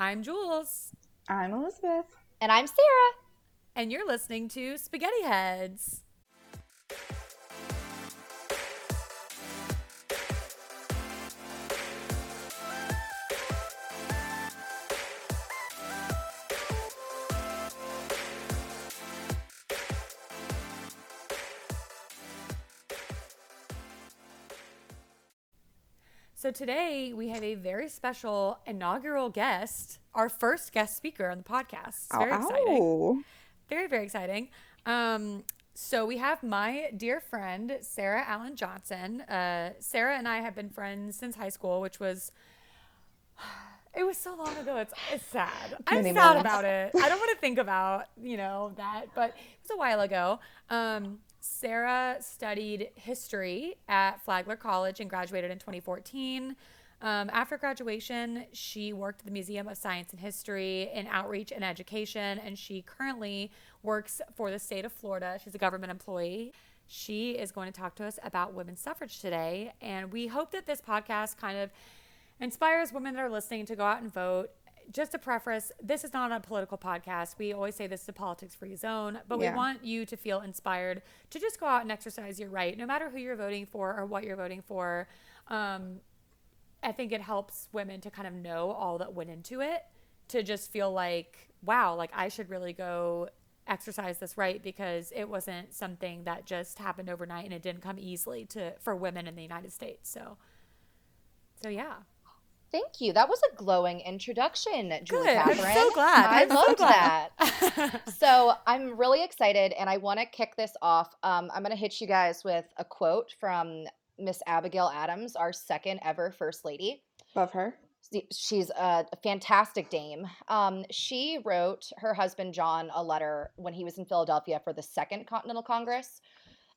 I'm Jules. I'm Elizabeth. And I'm Sarah. And you're listening to Spaghetti Heads. So today we have a very special inaugural guest, our first guest speaker on the podcast. It's very ow, exciting. ow. Very, very exciting. Um, so we have my dear friend, Sara Allen Johnson. Uh, Sara and I have been friends since high school, which was it was so long ago. It's it's sad. I'm Many sad months. about it. I don't want to think about you know that, but it was a while ago. Um, Sara studied history at Flagler College and graduated in 2014. Um, after graduation, she worked at the Museum of Science and History in outreach and education, and she currently works for the state of Florida. She's a government employee. She is going to talk to us about women's suffrage today, and we hope that this podcast kind of inspires women that are listening to go out and vote. Just a preface, this is not a political podcast. We always say this is a politics free zone, but Yeah. we want you to feel inspired to just go out and exercise your right, no matter who you're voting for or what you're voting for. Um, I think it helps women to kind of know all that went into it to just feel like, wow, like I should really go exercise this right because it wasn't something that just happened overnight and it didn't come easily to for women in the United States. So so yeah. Thank you. That was a glowing introduction, Julie Good. I'm so glad. I I'm so loved glad. that. So I'm really excited, and I want to kick this off. Um, I'm going to hit you guys with a quote from Miss Abigail Adams, our second ever First Lady. Love her. She's a fantastic dame. Um, she wrote her husband John a letter when he was in Philadelphia for the Second Continental Congress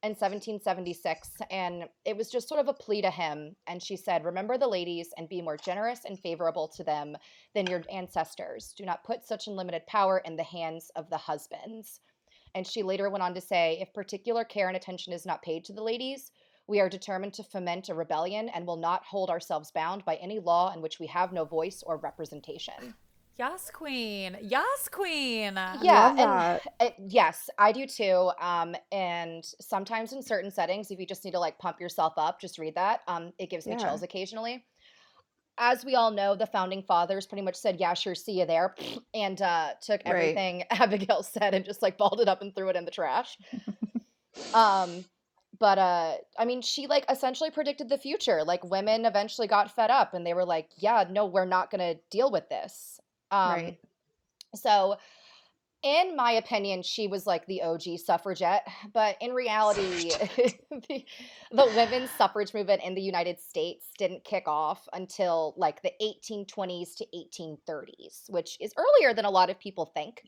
in 1776, and it was just sort of a plea to him. And she said, Remember the ladies and be more generous and favorable to them than your ancestors. Do not put such unlimited power in the hands of the husbands. And she later went on to say, If particular care and attention is not paid to the ladies, we are determined to foment a rebellion and will not hold ourselves bound by any law in which we have no voice or representation. Yes, queen. Yes, queen. Yeah, Love and that. it- yes, I do too. Um, and sometimes in certain settings, if you just need to like pump yourself up, just read that. Um, it gives me Yeah. chills occasionally. As we all know, the founding fathers pretty much said, "Yeah, sure, see you there," and uh, took Right. everything Abigail said and just like balled it up and threw it in the trash. um, but uh, I mean, she like essentially predicted the future. Like women eventually got fed up and they were like, "Yeah, no, we're not going to deal with this." Um, Right. So, in my opinion, she was like the OG suffragette, but in reality, the, the women's suffrage movement in the United States didn't kick off until like the 1820s to 1830s, which is earlier than a lot of people think.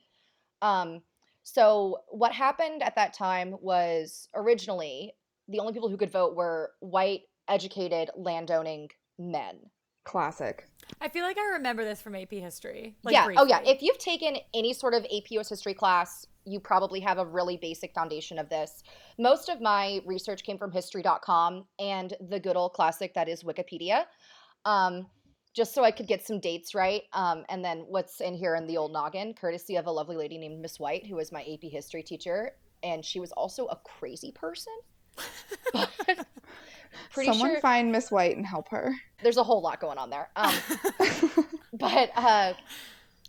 Um, so, what happened at that time was originally the only people who could vote were white, educated, landowning men. Classic. I feel like I remember this from AP history. Like yeah. Oh, yeah. If you've taken any sort of AP US history class, you probably have a really basic foundation of this. Most of my research came from history.com and the good old classic that is Wikipedia. Um, just so I could get some dates right. Um, and then what's in here in the old noggin, courtesy of a lovely lady named Miss White, who was my AP history teacher. And she was also a crazy person. Pretty Someone sure find Miss White and help her. There's a whole lot going on there. Um, but uh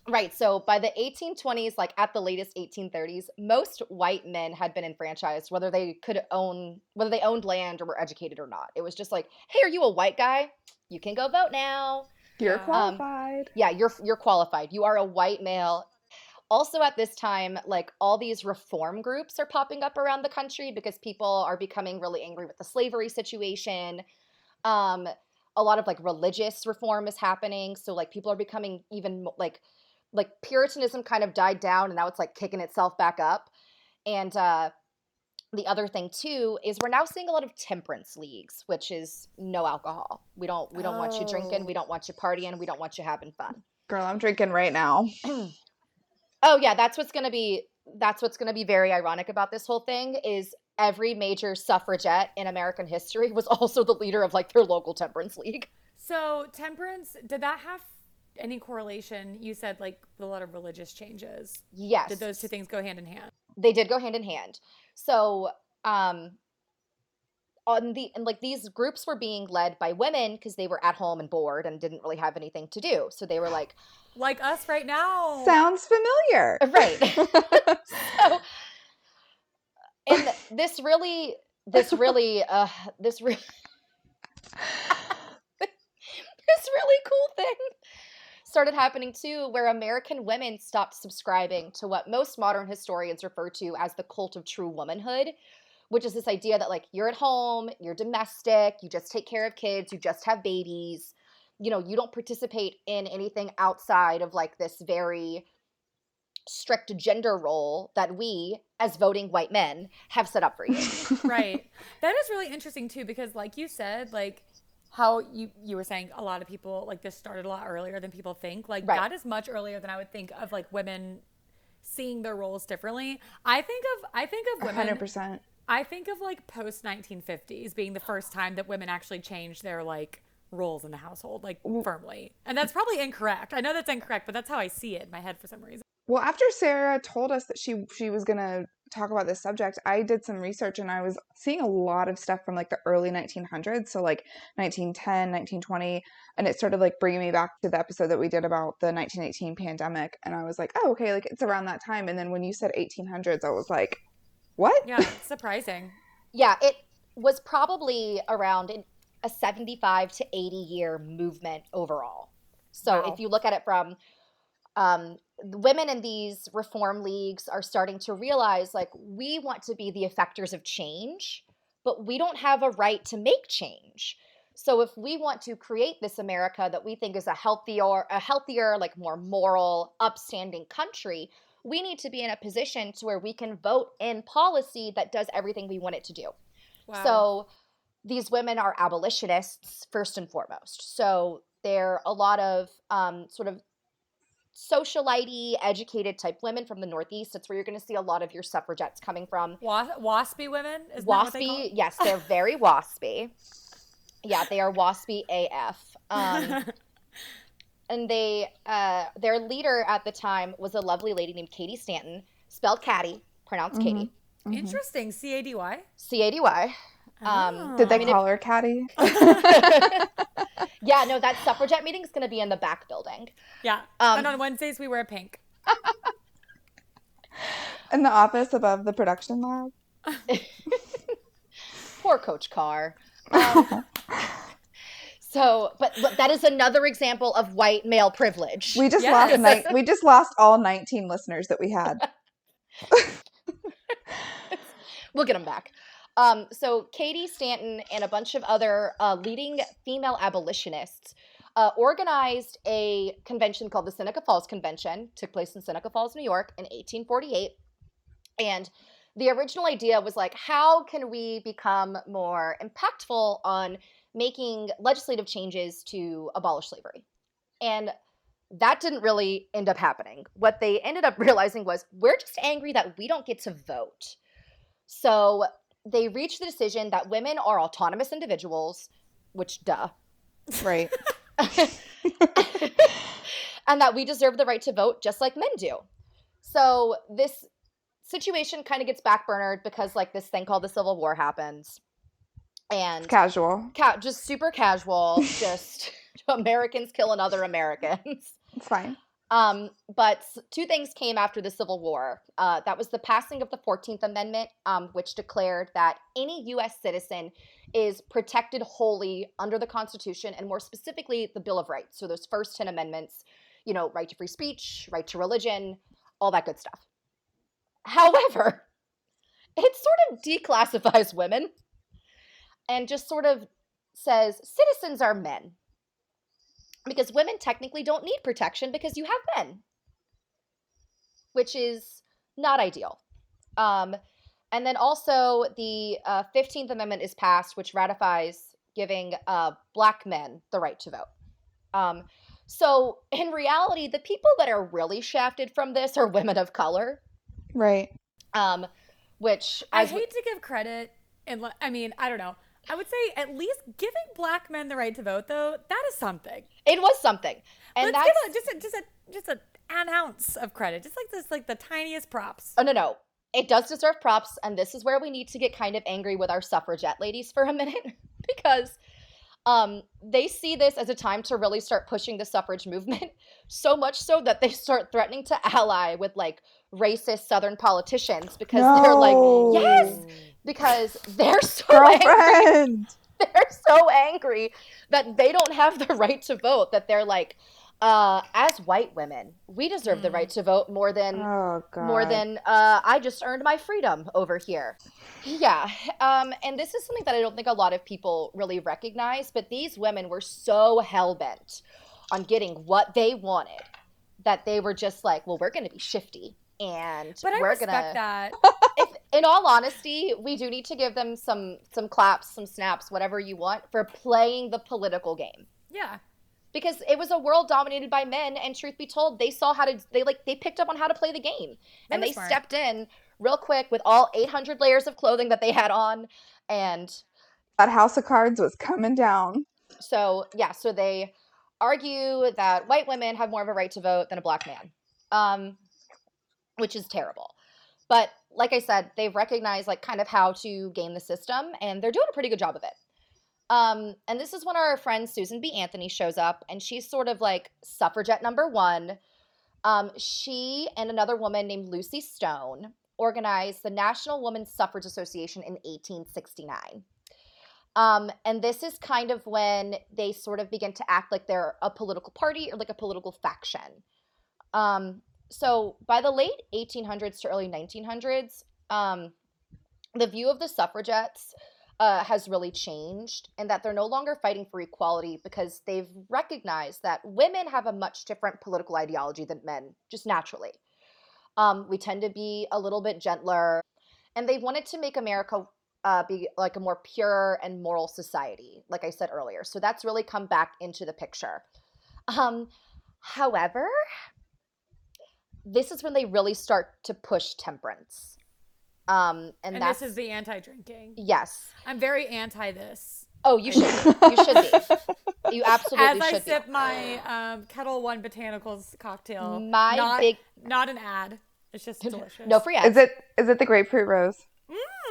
right so by the 1820s like at the latest 1830s most white men had been enfranchised whether they could own whether they owned land or were educated or not it was just like hey are you a white guy you can go vote now You're Yeah. Um, qualified. yeah you're you're qualified you are a white male also at this time like all these reform groups are popping up around the country because people are becoming really angry with the slavery situation um a lot of like religious reform is happening so like people are becoming even like like puritanism kind of died down and now it's like kicking itself back up and uh the other thing too is we're now seeing a lot of temperance leagues which is no alcohol we don't we don't want you drinking we Oh. don't want you partying we don't want you having fun Girl, I'm drinking right now. Oh yeah, that's what's to be that's what's going to be very ironic about this whole thing is every major suffragette in American history was also the leader of like their local temperance league. So temperance, did that have any correlation? You said like a lot of religious changes. Yes. Did those two things go hand in hand? they did go hand in hand. So, um, on the and like these groups were being led by women because they were at home and bored and didn't really have anything to do. So they were like, Like us right now. Sounds familiar. right. so, and this really, this really, uh, this really, this really cool thing started happening too, where American women stopped subscribing to what most modern historians refer to as the cult of true womanhood, which is this idea that like you're at home, you're domestic, you just take care of kids, you just have babies, you know, you don't participate in anything outside of like this very strict gender role that we as voting white men have set up for you. right. That is really interesting too because like you said, like how you you were saying a lot of people like this started a lot earlier than people think. Like Right. that is much earlier than I would think of like women seeing their roles differently. I think of I think of women Hundred percent. I think of like post 1950s being the first time that women actually changed their like roles in the household like firmly. And that's probably incorrect. I know that's incorrect, but that's how I see it in my head for some reason. Well, after Sara told us that she she was gonna talk about this subject, I did some research and I was seeing a lot of stuff from like the early 1900s, so like 1910, 1920, and it started like bringing me back to the episode that we did about the 1918 pandemic, and I was like, oh, okay, like it's around that time. And then when you said 1800s, I was like, what? Yeah, surprising. yeah, it was probably around a 75 to 80 year movement overall. So Wow. if you look at it from um, women in these reform leagues are starting to realize like we want to be the effectors of change, but we don't have a right to make change. So if we want to create this America that we think is a healthier, a healthier, like more moral, upstanding country, we need to be in a position to where we can vote in policy that does everything we want it to do. Wow. So these women are abolitionists first and foremost. So they're a lot of um, sort of socialite educated type women from the Northeast. That's where you're going to see a lot of your suffragettes coming from. Was- waspy women? Is that they Waspy, yes, they're very waspy. Yeah, they are waspy AF. Um, and they, uh, their leader at the time was a lovely lady named Cady Stanton, spelled Caddy, pronounced Katie, Mhm. Interesting. C A D Y. C A D Y. Um, Did they I mean, if- call her Caddy? yeah, no, that suffragette meeting is going to be in the back building. Yeah. Um, and on Wednesdays we wear pink. In the office above the production lab. Poor Coach Carr. Um, so, but, but that is another example of white male privilege. We just Yes. lost ni- we just lost all 19 listeners that we had. we'll get them back. Um, so Cady Stanton and a bunch of other uh, leading female abolitionists uh, organized a convention called the Seneca Falls Convention. Took place in Seneca Falls, New York, in 1848, and the original idea was like, how can we become more impactful on making legislative changes to abolish slavery? And that didn't really end up happening. What they ended up realizing was we're just angry that we don't get to vote. So they reached the decision that women are autonomous individuals, which duh. Right. and that we deserve the right to vote just like men do. So this situation kind of gets backburnered because like this thing called the Civil War happens. And Casual. ca- just super casual, just Americans killing other Americans. It's fine. Um, but two things came after the Civil War. Uh, that was the passing of the 14th Amendment, um, which declared that any U.S. citizen is protected wholly under the Constitution and more specifically the Bill of Rights. So those first 10 amendments, you know, right to free speech, right to religion, all that good stuff. However, it sort of declassifies women and just sort of says citizens are men because women technically don't need protection because you have men, which is not ideal. Um, and then also the uh, 15th Amendment is passed, which ratifies giving uh, black men the right to vote. Um, so in reality, the people that are really shafted from this are women of color, Right. um, which I as we- hate to give credit, and I mean, I don't know. I would say at least giving black men the right to vote, though, that is something. it was something. And Let's that's give a, just a, just a just a, an ounce of credit, just like this, like the tiniest props. Oh no, no. It does deserve props, and this is where we need to get kind of angry with our suffragette ladies for a minute because um, they see this as a time to really start pushing the suffrage movement, so much so that they start threatening to ally with like racist Southern politicians because they're like, yes, because they're so angry. They're so angry that they don't have the right to vote. That they're like, uh, as white women, we deserve the Mm. right to vote more than Oh god. more than uh, I just earned my freedom over here. Yeah. Um, and this is something that I don't think a lot of people really recognize, but these women were so hell bent on getting what they wanted that they were just like, well, we're going to be shifty. And But I we're respect gonna. that. If, in all honesty, we do need to give them some some claps, some snaps, whatever you want, for playing the political game Yeah. Because it was a world dominated by men and truth be told they saw how to they like they picked up on how to play the game and they smart. stepped in real quick with all 800 layers of clothing that they had on and that house of cards was coming down. so yeah so they argue that white women have more of a right to vote than a black man um which is terrible but like i said they've recognized like kind of how to game the system and they're doing a pretty good job of it um and this is when our friend susan b. Anthony shows up and she's sort of like suffragette number one. Um she and another woman named lucy stone organized the national women's suffrage association in 1869 um, and this is kind of when they sort of begin to act like they're a political party or like a political faction. Um, so by the late 1800s to early 1900s, um, the view of the suffragettes uh, has really changed, and that they're no longer fighting for equality because they've recognized that women have a much different political ideology than men, just naturally. Um, we tend to be a little bit gentler, and they wanted to make America uh, be like a more pure and moral society, like I said earlier. So that's really come back into the picture. Um, however, this is when they really start to push temperance. Um, and, And that's this is the anti-drinking. yes. I'm very anti this. Oh, you should. Be. You should be. You absolutely should. As I sip be. my um, Ketel One Botanicals cocktail. My not, big not an ad. It's just delicious. no free ads. Is it is it the grapefruit rose?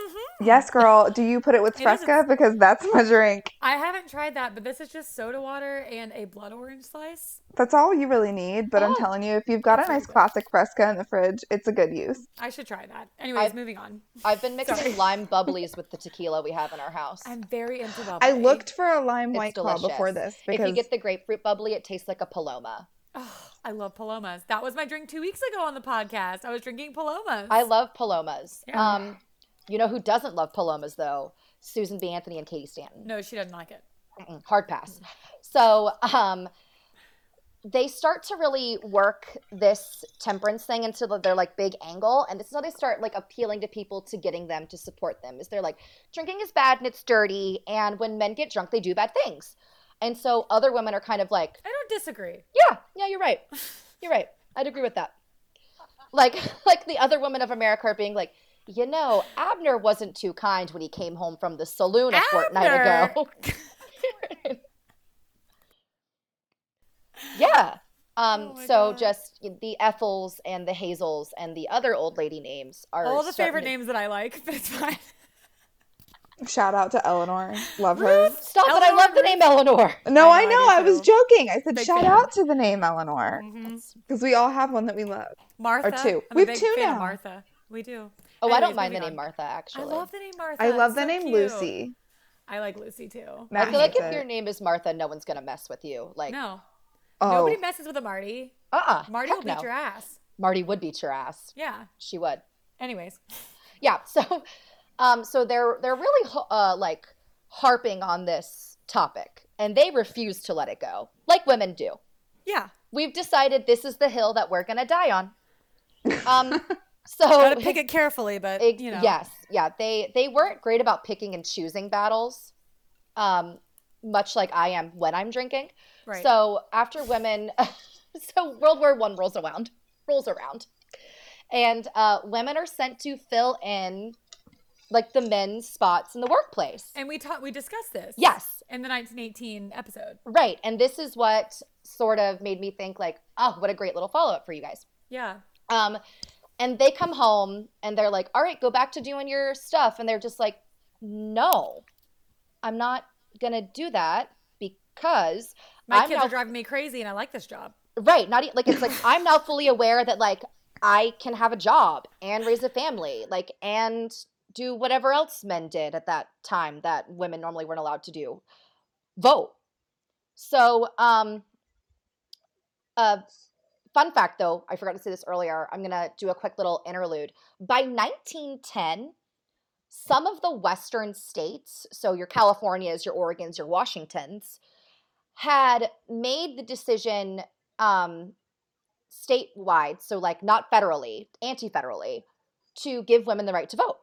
Mhm. Yes, girl. Do you put it with It is a- Fresca? Because that's my drink. I haven't tried that, but this is just soda water and a blood orange slice. That's all you really need. But I'm Oh. telling you, if you've got a That's very nice good. classic Fresca in the fridge, it's a good use. I should try that. Anyways, I've- moving on. I've been mixing Sorry. lime bubblies with the tequila we have in our house. I'm very into bubbly. I looked for a lime It's white claw before this because if you get the grapefruit bubbly, it tastes like a paloma. Oh, I love palomas. That was my drink two weeks ago on the podcast. I was drinking palomas. I love palomas. Yeah. Um, you know who doesn't love palomas though? Susan B. Anthony and Cady Stanton. No, she doesn't like it. Mm-mm, hard pass. So um, they start to really work this temperance thing into the- their like big angle, and this is how they start like appealing to people to getting them to support them. Is they're like drinking is bad and it's dirty, and when men get drunk, they do bad things. And so other women are kind of like, I don't disagree. yeah, yeah, you're right. You're right. I'd agree with that. Like, like the other women of America are being like, you know, Abner wasn't too kind when he came home from the saloon a fortnight Abner! ago. yeah. Um, Oh so God. just the Ethels and the Hazels and the other old lady names are All the starting favorite to- names that I like, but it's fine. shout out to Eleanor. Love her. Stop it! I Eleanor love the name Eleanor. No, I I know, know. I I was joking. I said Big shout fan. out to the name Eleanor Mhm. because we all have one that we love. Martha. Or two. I'm We a have big two fan of now. Martha. We do. Oh, I don't mind the moving name on. Martha. Actually, I love the name Martha. I love It's the so name cute. Lucy. I like Lucy too. Matt I feel like hates if it. your name is Martha, no one's gonna mess with you. Like, No. Oh, Nobody messes with a Marty. uh-uh. Marty Heck will beat no. your ass. Marty would beat your ass. Yeah. She would. Anyways. yeah so um so they're they're really uh like harping on this topic and they refuse to let it go like women do Yeah. we've decided this is the hill that we're gonna die on um so Gotta pick it carefully, but it- you know. yes yeah they they weren't great about picking and choosing battles um much like i am when i'm drinking Right. so after women, so World War One rolls around, rolls around, and uh, women are sent to fill in like the men's spots in the workplace. And we taught we discussed this. Yes. In the 1918 episode. Right. And this is what sort of made me think like, oh, what a great little follow up for you guys. Yeah. Um, and they come home and they're like, all right, go back to doing your stuff. And they're just like, no, I'm not going to do that because My I'm kids now- are driving me crazy and I like this job. Right. Not like it's like I'm now fully aware that like I can have a job and raise a family, like and do whatever else men did at that time that women normally weren't allowed to do. Vote. So, um uh fun fact though, I forgot to say this earlier. I'm going to do a quick little interlude. By 1910, some of the western states, so your Californias, your Oregons, your Washingtons, had made the decision um, statewide, so like not federally, anti federally, to give women the right to vote.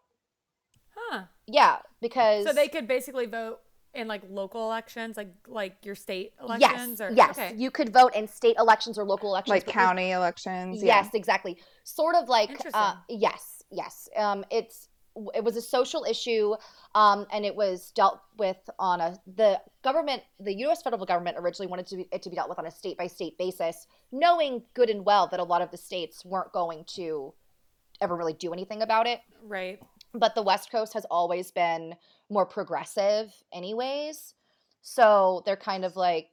Huh. Yeah, because So they could basically vote in like local elections, like like your state yes, elections or yes, okay. you could vote in state elections or local elections, like but you- county elections. Yes, exactly. Sort of like uh, yes, yes. Um, it's it was a social issue, um, and it was dealt with on a the government, the U.S. federal government originally wanted to be, it to be dealt with on a state by state basis, knowing good and well that a lot of the states weren't going to ever really do anything about it. right. But the West Coast has always been more progressive, anyways. So they're kind of like,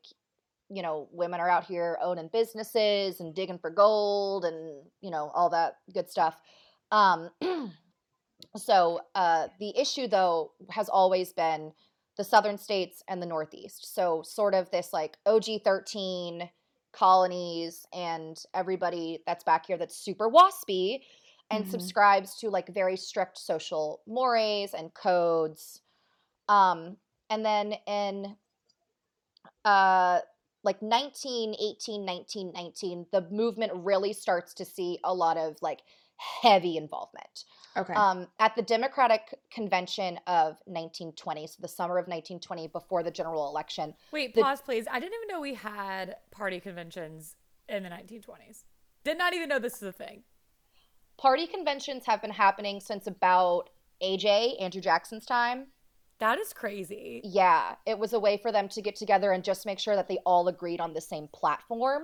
you know, women are out here owning businesses and digging for gold and, you know, all that good stuff. Um, so uh, the issue, though, has always been the southern states and the Northeast. So, sort of this like OG 13 colonies and everybody that's back here that's super waspy and Mhm. subscribes to like very strict social mores and codes. Um, and then in uh, like 1918, 1919, the movement really starts to see a lot of like heavy involvement. Okay. Um, at the Democratic Convention of 1920, so the summer of 1920, before the general election, Wait, The- pause please. I didn't even know we had party conventions in the 1920s. Did not even know this was a thing. party conventions have been happening since about AJ, Andrew Jackson's time. That is crazy. Yeah, it was a way for them to get together and just make sure that they all agreed on the same platform.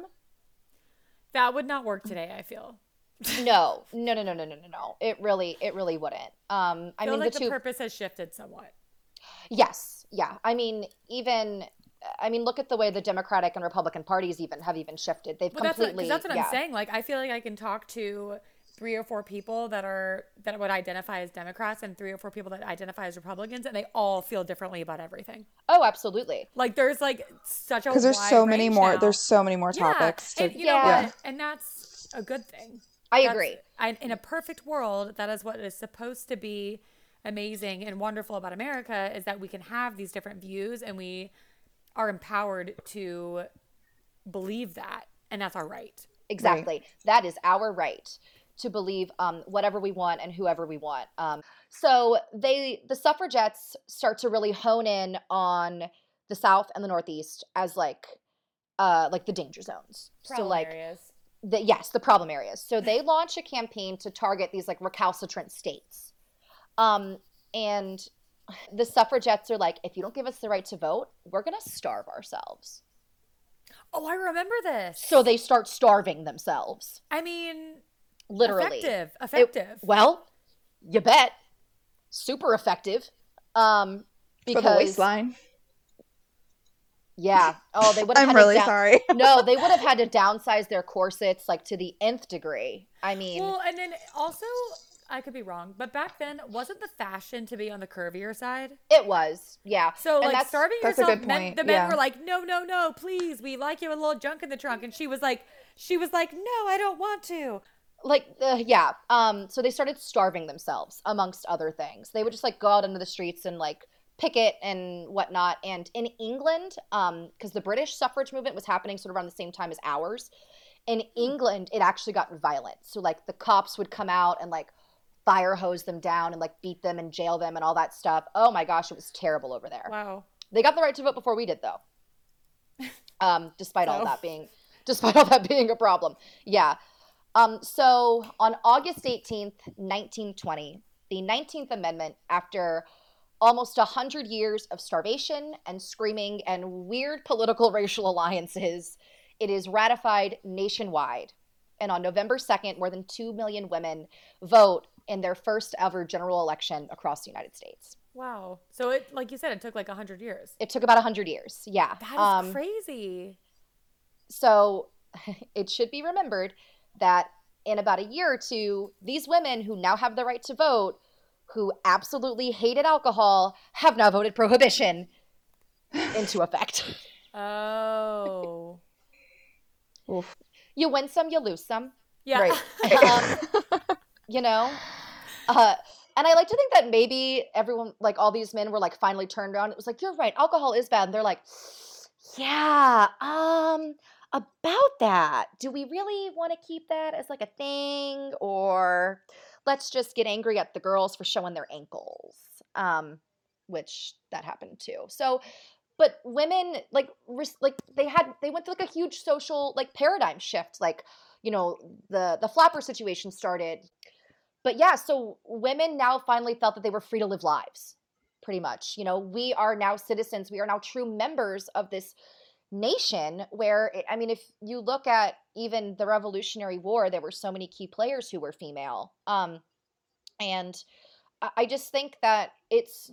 That would not work today, I feel. No, no, no, no, no, no, no, no. It really, it really wouldn't. Um, I I feel mean, like the the purpose has shifted somewhat. Yes, yeah. I mean, even. I mean, look at the way the Democratic and Republican parties even have even shifted. They've Well, that's what, that's what yeah. I'm saying. Like, I feel like I can talk to three or four people that are that would identify as Democrats and three or four people that identify as Republicans, and they all feel differently about everything. Oh, absolutely. Like, there's like such a Because there's wide so many more. now. There's so many more Yeah, topics. to, and you know Yeah. what? And that's a good thing. I That's- agree. I, in a perfect world, that is what is supposed to be amazing and wonderful about America is that we can have these different views and we are empowered to believe that, and that's our right. Exactly. That is our right to believe um, whatever we want and whoever we want. Um, so they, the suffragettes, start to really hone in on the South and the Northeast as like, uh, like the danger zones. so Problem like, areas. the, yes, the problem areas. So they launch a campaign to target these like recalcitrant states. Um, and the suffragettes are like, if you don't give us the right to vote, we're gonna starve ourselves. Oh, I remember this. So they start starving themselves, I mean, literally. effective, It- effective. well, you bet. Super effective. Um, for because the waistline. yeah. Oh, they would have. I'm had to really down- sorry. no, they would have had to downsize their corsets like to the nth degree. I mean, well, and then also, I could be wrong, but back then, wasn't the fashion to be on the curvier side? it was. Yeah. So, And like, that's- starving that's a yourself, good men, point, the men yeah. were like, no, no, no, please, we like you a little junk in the trunk. And she was like, she was like, no, I don't want to. Like uh, yeah um so they started starving themselves amongst other things. They would just like go out into the streets and like picket and whatnot. And in england um because the british suffrage movement was happening sort of around the same time as ours in england it actually got violent. So like the cops would come out and like fire hose them down and like beat them and jail them and all that stuff. Oh my gosh it was terrible over there. Wow. they got the right to vote before we did though. Um despite all that being despite all that being a problem. Yeah um so on august 18th 1920 the 19th Amendment, after almost 100 years of starvation and screaming and weird political racial alliances, it is ratified nationwide. And on November 2nd, more than 2 million women vote in their first ever general election across the United States. Wow. So it, like you said, it took like 100 years. It took about 100 years. Yeah. That is um, crazy. So it should be remembered that in about a year or two, these women who now have the right to vote, who absolutely hated alcohol, have now voted prohibition into effect. Oh. Oof. You win some, you lose some. Yeah. Right. um, you know? Uh, and I like to think that maybe everyone, like all these men were like finally turned around. It was like, you're right, alcohol is bad. And they're like, yeah, um, about that, do we really want to keep that as like a thing? Or let's just get angry at the girls for showing their ankles? Um, which that happened too. So, but women like like they had they went through like a huge social like paradigm shift like you know the the flapper situation started but yeah so women now finally felt that they were free to live lives pretty much you know we are now citizens we are now true members of this nation where i mean if you look at even the revolutionary war there were so many key players who were female um and i just think that it's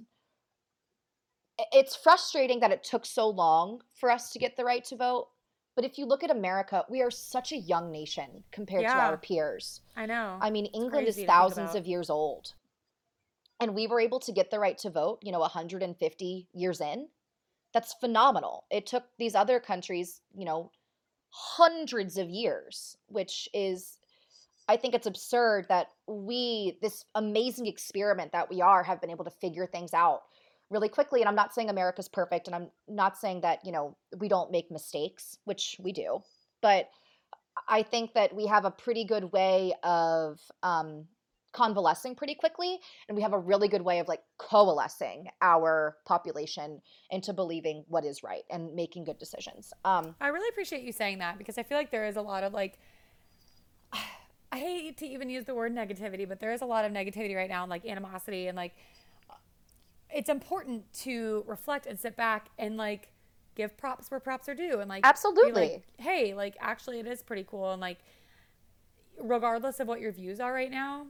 it's frustrating that it took so long for us to get the right to vote. But if you look at America, we are such a young nation compared yeah, to our peers. I know. I mean, England is thousands of years old. And we were able to get the right to vote, you know, 150 years in. That's phenomenal. It took these other countries, you know, hundreds of years, which is I think it's absurd that we, this amazing experiment that we are, have been able to figure things out really quickly and i'm not saying america's perfect and i'm not saying that you know we don't make mistakes which we do but i think that we have a pretty good way of um, convalescing pretty quickly and we have a really good way of like coalescing our population into believing what is right and making good decisions um, i really appreciate you saying that because i feel like there is a lot of like i hate to even use the word negativity but there is a lot of negativity right now and like animosity and like it's important to reflect and sit back and like give props where props are due and like absolutely like, hey like actually it is pretty cool and like regardless of what your views are right now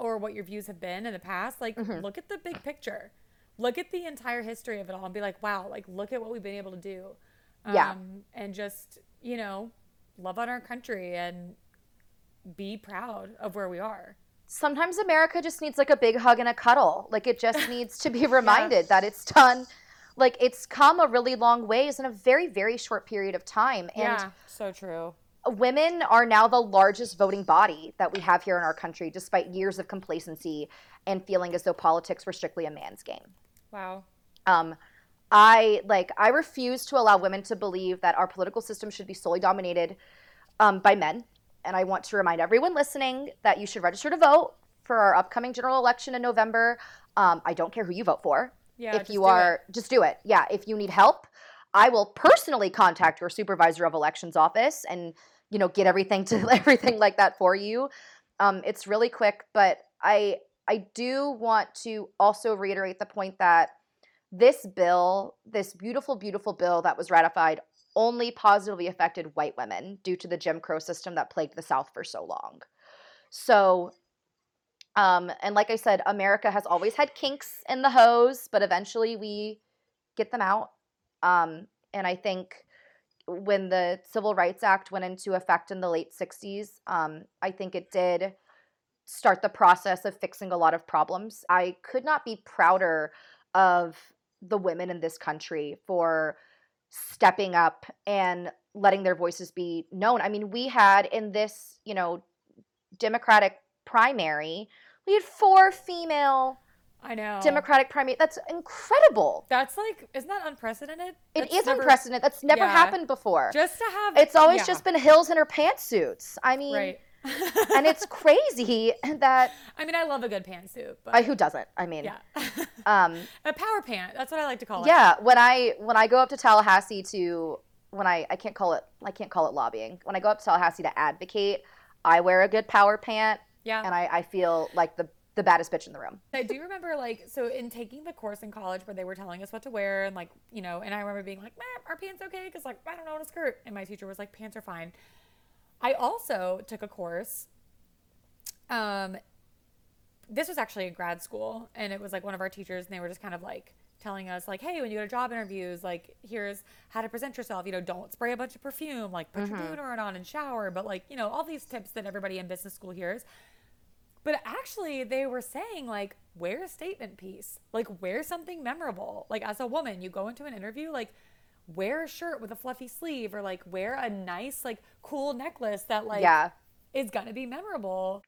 or what your views have been in the past like mm-hmm. look at the big picture look at the entire history of it all and be like wow like look at what we've been able to do um, yeah and just you know love on our country and be proud of where we are sometimes America just needs like a big hug and a cuddle. Like it just needs to be reminded that it's done. Like it's come a really long ways in a very very short period of time. And yeah, so true. Women are now the largest voting body that we have here in our country, despite years of complacency and feeling as though politics were strictly a man's game. Wow. Um, I like I refuse to allow women to believe that our political system should be solely dominated um, by men and I want to remind everyone listening that you should register to vote for our upcoming general election in November. Um, I don't care who you vote for. Yeah, if you are, it. just do it. Yeah, if you need help, I will personally contact your supervisor of elections office and you know get everything to everything like that for you. Um, it's really quick, but I I do want to also reiterate the point that this bill, this beautiful, beautiful bill that was ratified only positively affected white women due to the Jim Crow system that plagued the South for so long. So, um, and like I said, America has always had kinks in the hose, but eventually we get them out. Um, and I think when the Civil Rights Act went into effect in the late 60s, um, I think it did start the process of fixing a lot of problems. I could not be prouder of the women in this country for stepping up and letting their voices be known. I mean, we had in this, you know, Democratic primary, we had four female I know. Democratic primary. That's incredible. That's like, isn't that unprecedented? It That's is never, unprecedented. That's never yeah. happened before. Just to have. It's always yeah. just been hills in her pantsuits. I mean, right. and it's crazy that. I mean, I love a good pantsuit. But I, who doesn't? I mean, yeah. um, a power pant. That's what I like to call it. Yeah, when I when I go up to Tallahassee to when I I can't call it I can't call it lobbying. When I go up to Tallahassee to advocate, I wear a good power pant. Yeah. And I, I feel like the the baddest bitch in the room. I do remember like so in taking the course in college where they were telling us what to wear and like you know and I remember being like, "Man, are pants okay?" Because like I don't know what a skirt, and my teacher was like, "Pants are fine." I also took a course. Um, this was actually in grad school, and it was like one of our teachers, and they were just kind of like telling us like, "Hey, when you go to job interviews, like here's how to present yourself. You know, don't spray a bunch of perfume. Like put your deodorant on and shower. But like you know all these tips that everybody in business school hears." But actually, they were saying, like, wear a statement piece. Like, wear something memorable. Like, as a woman, you go into an interview, like, wear a shirt with a fluffy sleeve or, like, wear a nice, like, cool necklace that, like, yeah. is to be memorable.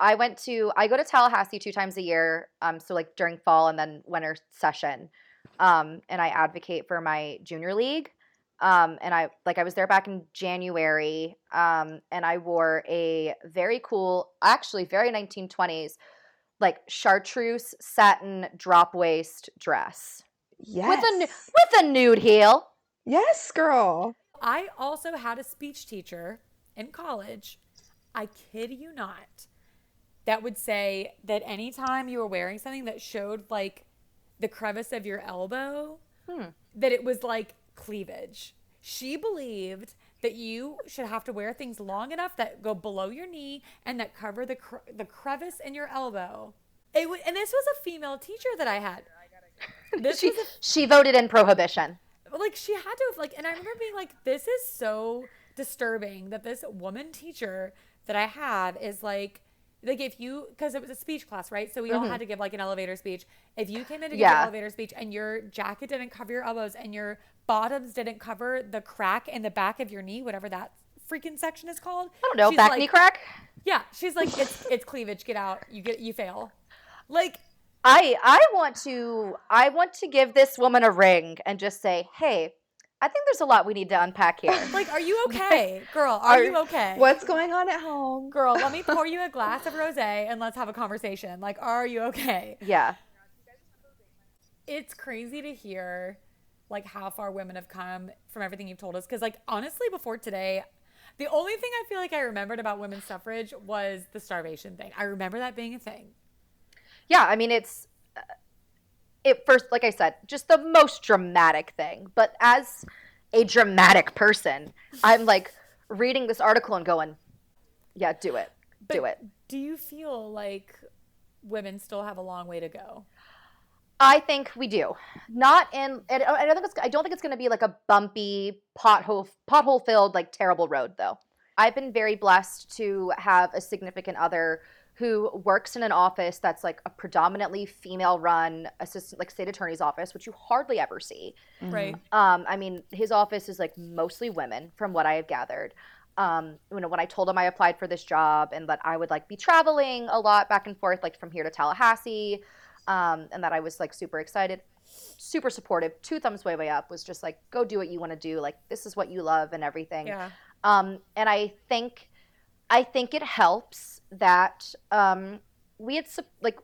I went to I go to Tallahassee two times a year, um, so like during fall and then winter session, um, and I advocate for my junior league, um, and I like I was there back in January, um, and I wore a very cool, actually very 1920s, like chartreuse satin drop waist dress Yes. with a with a nude heel. yes, girl. I also had a speech teacher in college. I kid you not. That would say that anytime you were wearing something that showed like the crevice of your elbow, that it was like cleavage. She believed that you should have to wear things long enough that go below your knee and that cover the cre- the crevice in your elbow. It w- and this was a female teacher that I had. This She a she voted in prohibition. like she had to have like and i remember being like this is so disturbing that this woman teacher that i have is like like if you because it was a speech class right? So we all had to give like an elevator speech. If you came in to give Mm-hmm. Yeah. an elevator speech and your jacket didn't cover your elbows and your bottoms didn't cover the crack in the back of your knee whatever that freaking section is called I don't know, she's back like, knee crack. yeah. She's like it's it's cleavage. Get out. You get you fail. Like I I want to I want to give this woman a ring and just say, "Hey, I think there's a lot we need to unpack here." like are you okay girl are, Are- you okay What's going on at home? girl, let me pour you a glass of rosé and let's have a conversation. Like, are you okay? yeah. It's crazy to hear like how far women have come from everything you've told us. Cause like honestly, before today, the only thing I feel like I remembered about women's suffrage was the starvation thing. I remember that being a thing. Yeah, I mean it's it first like I said, just the most dramatic thing. But as a dramatic person, I'm like reading this article and going, "Yeah, do it. do it." Do you feel like women still have a long way to go? I think we do. Not in. I don't think it's. I don't think it's going to be like a bumpy pothole, pothole filled, like terrible road though. I've been very blessed to have a significant other who works in an office that's like a predominantly female run assistant, like state attorney's office, which you hardly ever see. Right. Um, I mean, his office is like mostly women, from what I have gathered. Um, you know, when I told him I applied for this job and that I would like be traveling a lot back and forth, like from here to Tallahassee, um, and that I was like super excited, super supportive, two thumbs way way up, was just like, go do what you want to do, like this is what you love and everything. Yeah. Um, and I think, I think it helps that um, we had sup- like,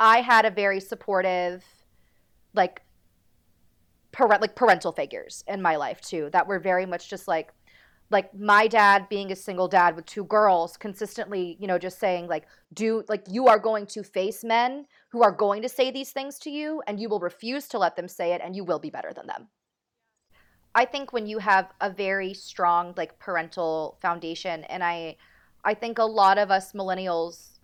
I had a very supportive, like, parent like parental figures in my life too that were very much just like, like my dad being a single dad with two girls, consistently, you know, just saying like, do like you are going to face men who are going to say these things to you, and you will refuse to let them say it, and you will be better than them. I think when you have a very strong like parental foundation and I I think a lot of us millennials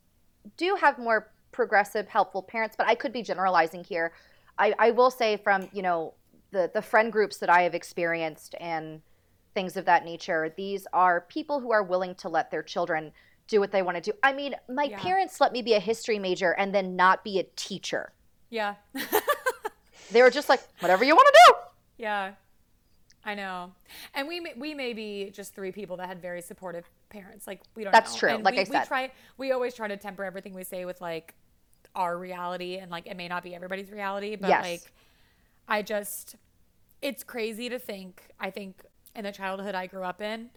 do have more progressive helpful parents but I could be generalizing here. I, I will say from, you know, the the friend groups that I have experienced and things of that nature, these are people who are willing to let their children do what they want to do. I mean, my Yeah. parents let me be a history major and then not be a teacher. Yeah. They were just like, whatever you want to do. Yeah, I know. And we may, we may be just three people that had very supportive parents. Like we don't. That's know. true, And like we, I said. we try. We always try to temper everything we say with like our reality, and like it may not be everybody's reality, but Yes. like I just, it's crazy to think. I think in the childhood I grew up in.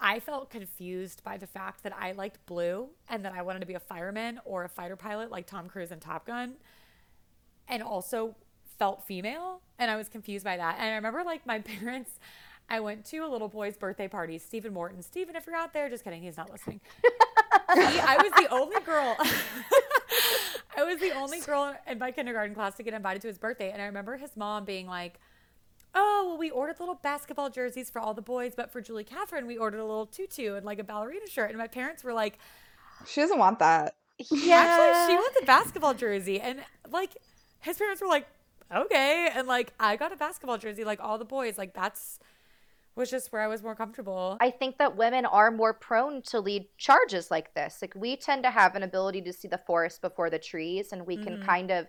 I felt confused by the fact that I liked blue and that I wanted to be a fireman or a fighter pilot like Tom Cruise in Top Gun and also felt female and I was confused by that. And I remember like my parents I went to a little boy's birthday party, Stephen Morton. Stephen, if you're out there, just kidding, he's not listening. See, I was the only girl. I was the only girl in my kindergarten class to get invited to his birthday, and I remember his mom being like, "Oh, well, we ordered little basketball jerseys for all the boys, but for Julie Catherine, we ordered a little tutu and like a ballerina shirt." And my parents were like, She doesn't want that. Yeah. "Actually, she wants a basketball jersey," and like his parents were like, "Okay," and like I got a basketball jersey, like all the boys, like that's was just where I was more comfortable. I think that women are more prone to lead charges like this. Like we tend to have an ability to see the forest before the trees and we can Mhm. kind of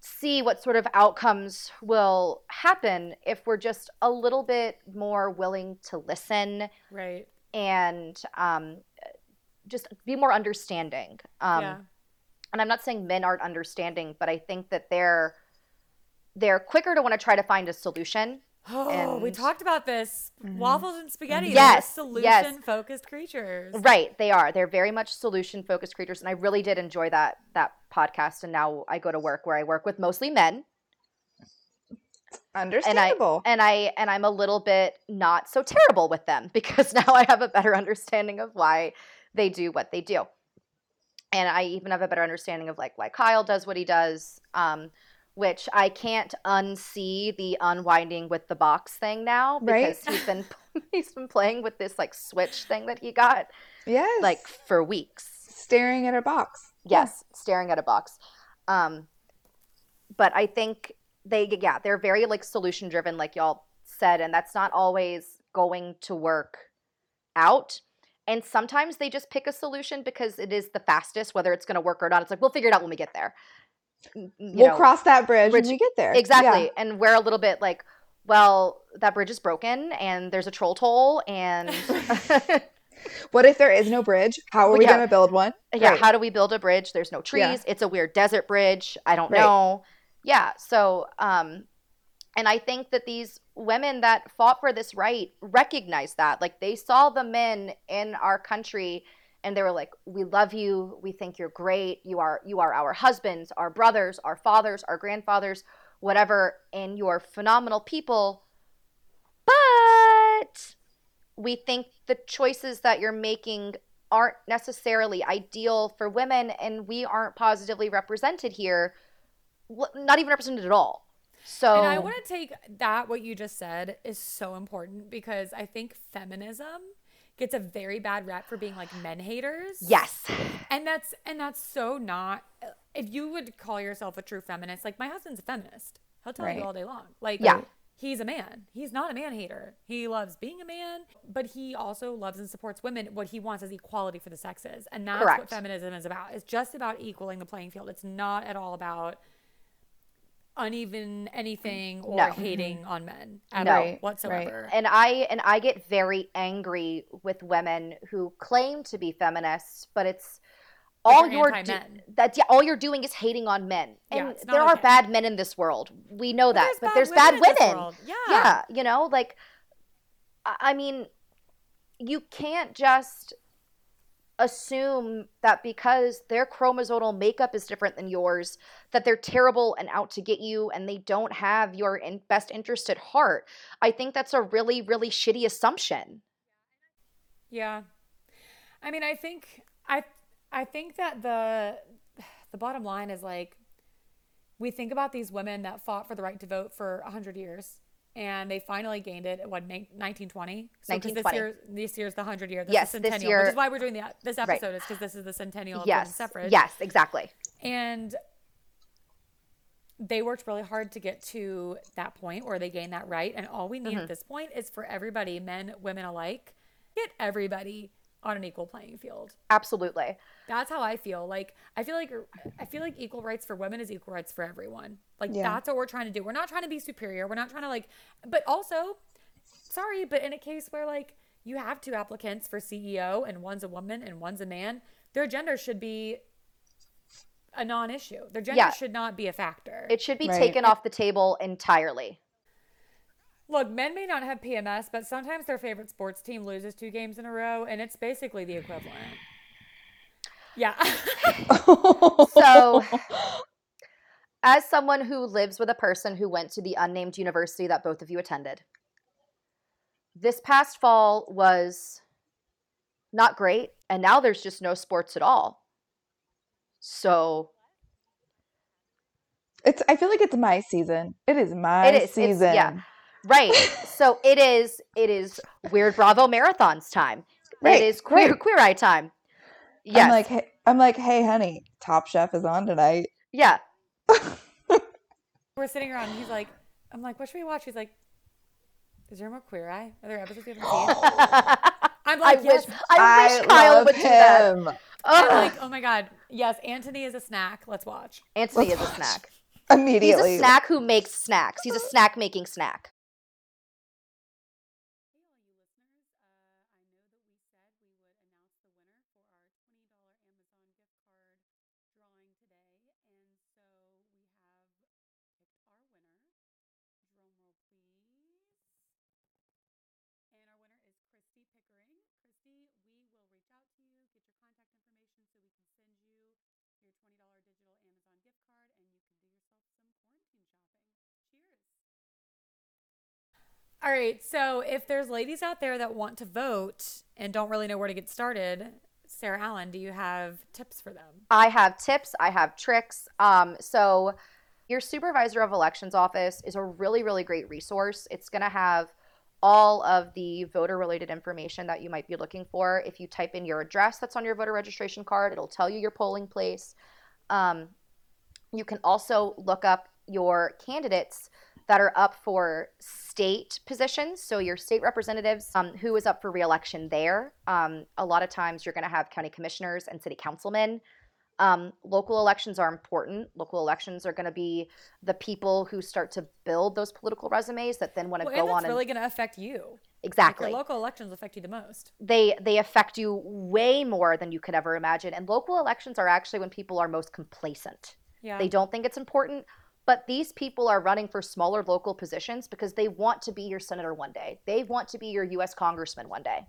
see what sort of outcomes will happen if we're just a little bit more willing to listen right. and um, just be more understanding. Um, yeah. and I'm not saying men aren't understanding, but I think that they're they're quicker to want to try to find a solution. Oh, and... we talked about this. Mhm. Waffles and spaghetti. Yes, They're yes. solution focused creatures. Right, they are. They're very much solution focused creatures, and I really did enjoy that that podcast. And now I go to work where I work with mostly men, Understandable. and I and I'm a little bit not so terrible with them because now I have a better understanding of why they do what they do, and I even have a better understanding of like why Kyle does what he does. Um, which I can't unsee the unwinding with the box thing now Right. because he's been he's been playing with this like switch thing that he got yes. like for weeks. staring at a box. Yes, staring at a box. Um, but I think they, yeah, they're very like solution driven, like y'all said, and that's not always going to work out. And sometimes they just pick a solution because it is the fastest, whether it's going to work or not. It's like we'll figure it out when we get there. You we'll know, cross that bridge, bridge- when we get there. exactly. Yeah. And we're a little bit like, well, that bridge is broken, and there's a troll toll, and What if there is no bridge? How are we Yeah. going to build one? yeah Right. how do we build a bridge there's no trees Yeah. it's a weird desert bridge i don't Right. know yeah so um and i think that these women that fought for this right recognize that like they saw the men in our country and they were like we love you. We think you're great. You are you are our husbands our brothers our fathers our grandfathers whatever and you're phenomenal people. But we think the choices that you're making aren't necessarily ideal for women and we aren't positively represented here not even represented at all. So And I want to take that what you just said is so important because I think feminism gets a very bad rep for being like men haters. yes And that's and that's so not if you would call yourself a true feminist, like my husband's a feminist. He'll tell Right. you all day long. Like Yeah. he's a man. He's not a man hater. He loves being a man, but he also loves and supports women. What he wants is equality for the sexes. And that's what feminism is about. It's just about equaling the playing field. It's not at all about uneven anything mm-hmm. or No. Mm-hmm. hating on men at No. all Right, whatsoever. and i and i get very angry with women who claim to be feminists but it's all you're you're do- anti-men. that's yeah all you're doing is hating on men Yeah, and it's not there are bad men in this world we know that but there's bad in this women. Yeah. yeah you know like i I mean you can't just assume that because their chromosomal makeup is different than yours that they're terrible and out to get you and they don't have your in- best interest at heart. I think that's a really really shitty assumption. Yeah. I mean, I think I I think that the the bottom line is like we think about these women that fought for the right to vote for 100 years and they finally gained it at what nin- 1920 this year this year's the 100 year this Yes, is this centennial year- which is why we're doing the, this Right. episode is because this is the centennial of yes suffrage yes exactly and they worked really hard to get to that point where they gained that right. And all we need Mm-hmm. at this point is for everybody, men, women alike, get everybody on an equal playing field. absolutely That's how I feel. Like I feel like I feel like equal rights for women is equal rights for everyone. Like Yeah. that's what we're trying to do. We're not trying to be superior. We're not trying to like but also sorry, but in a case where like you have two applicants for CEO and one's a woman and one's a man, their gender should be a non-issue. Their gender Yeah. should not be a factor. it should be Right. taken off the table entirely Look, men may not have PMS, but sometimes their favorite sports team loses two games in a row, and it's basically the equivalent. Yeah. So- as someone who lives with a person who went to the unnamed university that both of you attended this past fall was not great. And now there's just no sports at all. So It's I feel like it's my season. It is my It is. It's- season. yeah. Right. so it is it is Weird Bravo marathons time. Right, it is queer right. queer eye time. Yes. I'm like, hey, I'm like, hey, honey, Top Chef is on tonight. yeah. We're sitting around. And he's like, I'm like, what should we watch? He's like, is there more Queer Eye? Are there episodes we haven't seen? I I'm like, yes. wish I, wish Kyle love would do that. him. I'm like, oh my god, yes. Antoni is a snack. Let's watch. Antoni Let's is a watch. snack. He's a snack who makes snacks. He's a snack making snack. Hey, all you listeners. Uh, I know that we said we would announce the winner for our $20 Amazon gift card drawing today. And so we have picked our winner. Drum roll, please. And our winner is Christy Pickering. Christy, we will reach out to you, get your contact information so we can send you your $20 digital Amazon gift card and you can do yourself some quarantine shopping. Cheers. All right. So if there's ladies out there that want to vote and don't really know where to get started, Sara Allen, do you have tips for them? I have tips, I have tricks. Um, so your supervisor of elections office is a really, really great resource. It's going to have all of the voter related information that you might be looking for. If you type in your address that's on your voter registration card, it'll tell you your polling place. Um, you can also look up your candidates that are up for state positions. So your state representatives, um, who is up for reelection there. Um, a lot of times you're going to have county commissioners and city councilmen. Um, local elections are important. Local elections are going to be the people who start to build those political resumes that then want to Well, go and on that's really going to affect you. and Like, exactly your local elections affect you the most. they they affect you way more than you could ever imagine. And local elections are actually when people are most complacent. Yeah. They don't think it's important, but these people are running for smaller local positions because they want to be your senator one day. They want to be your US congressman one day.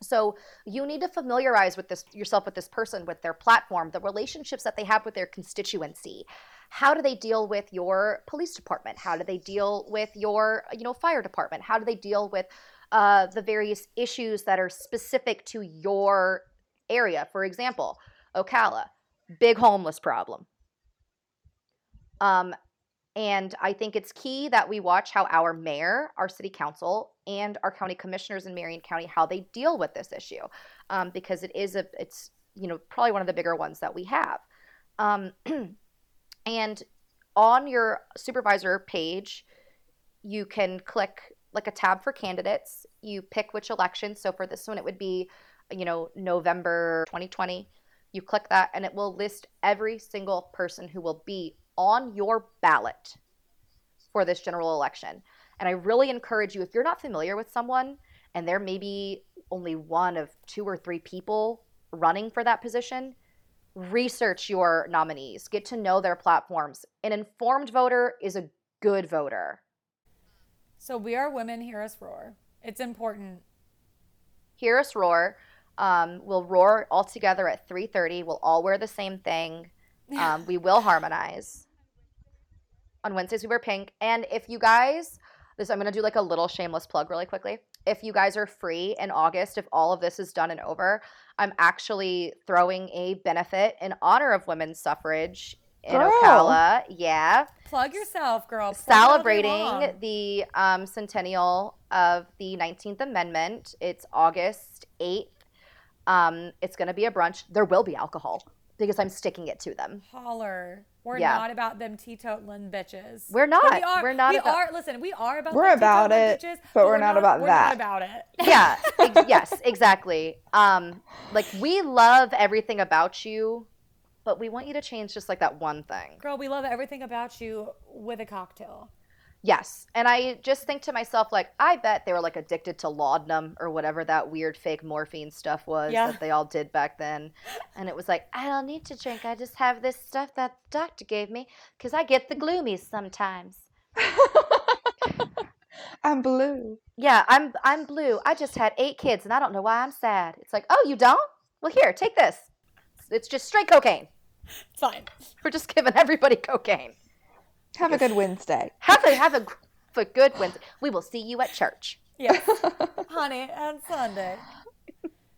So you need to familiarize with this yourself with this person, with their platform, the relationships that they have with their constituency. How do they deal with your police department? How do they deal with your, you know, fire department? How do they deal with uh, the various issues that are specific to your area? For example, Ocala, big homeless problem. Um, and I think it's key that we watch how our mayor, our city council, and our county commissioners in Marion County how they deal with this issue, um, because it is a it's you know probably one of the bigger ones that we have. Um, and on your supervisor page, you can click like a tab for candidates. You pick which election. So for this one, it would be you know November 2020. You click that, and it will list every single person who will be on your ballot for this general election. And I really encourage you, if you're not familiar with someone and there may be only one of two or three people running for that position, research your nominees, get to know their platforms. An informed voter is a good voter. So we are women. Hear us roar. It's important. Hear us roar. Um, we'll roar all together at 3:30. We'll all wear the same thing. Um, we will harmonize. On Wednesdays, we wear pink. And if you guys, this I'm gonna do like a little shameless plug really quickly. If you guys are free in August, if all of this is done and over, I'm actually throwing a benefit in honor of women's suffrage in Girl. Ocala. Yeah, Plug yourself, girl. Plug it all day celebrating the um, centennial of the 19th Amendment. It's August 8th. Um, it's going to be a brunch. There will be alcohol because I'm sticking it to them. holler. We're Yeah. not about them teetotaling bitches. We're But not. we are. We're not We about- are. Listen, we are about. We're about it, bitches, but we're not about that. we're. Not about it. Yeah, ex- yes, exactly. Um, like we love everything about you, but we want you to change just like that one thing. Girl, we love everything about you with a cocktail. Yes. And I just think to myself, like, I bet they were like addicted to laudanum or whatever that weird fake morphine stuff was Yeah. that they all did back then. And it was like, I don't need to drink. I just have this stuff that the doctor gave me because I get the gloomies sometimes. I'm blue. Yeah, I'm I'm blue. I just had eight kids and I don't know why I'm sad. It's like, oh, you don't? Well, here, take this. It's just straight cocaine. It's fine. We're just giving everybody cocaine. Have a good Wednesday. Have a have a, a good Wednesday. We will see you at church. Yes, honey, on Sunday.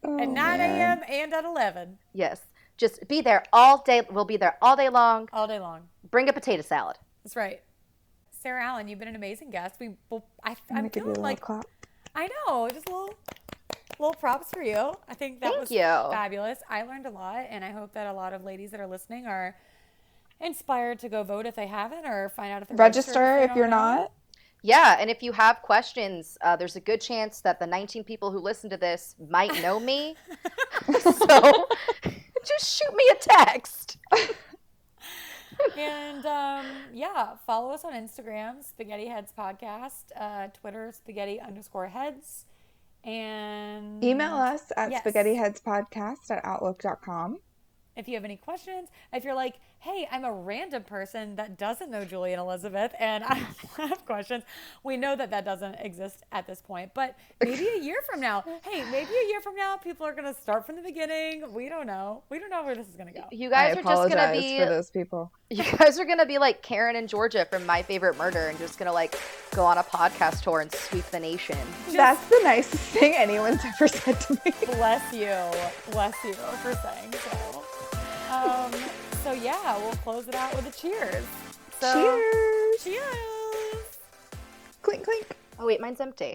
Oh, at 9 a.m. and at 11 Yes. Just be there all day. We'll be there all day long. all day long. Bring a potato salad. That's right. Sara Allen, you've been an amazing guest. We, well, I, I'm I'm gonna give you a feeling like clap. I know, just a little, little props for you. I think that Thank was you. fabulous. I learned a lot, and I hope that a lot of ladies that are listening are inspired to go vote if they haven't, or find out if they're registered Register they if you're know. not. Yeah, and if you have questions, uh, there's a good chance that the 19 people who listen to this might know me. so just shoot me a text. And um, yeah, follow us on Instagram, Spaghetti Heads Podcast, uh, Twitter, Spaghetti underscore Heads, and Email us at Yes. spaghettiheadspodcast at outlook.com. if you have any questions. If you're like, hey, I'm a random person that doesn't know Julie and Elizabeth and I have questions, we know that that doesn't exist at this point. But maybe a year from now, hey, maybe a year from now, people are going to start from the beginning. We don't know. We don't know where this is going to go. You I guys are just gonna be for those people. you guys are gonna be like Karen and Georgia from My Favorite Murder and just gonna like go on a podcast tour and sweep the nation. That's the nicest thing anyone's ever said to me. Bless you. Bless you for saying so. Um, so, yeah, we'll close it out with a cheers. So, Cheers! Cheers. Clink, clink. Oh wait, mine's empty.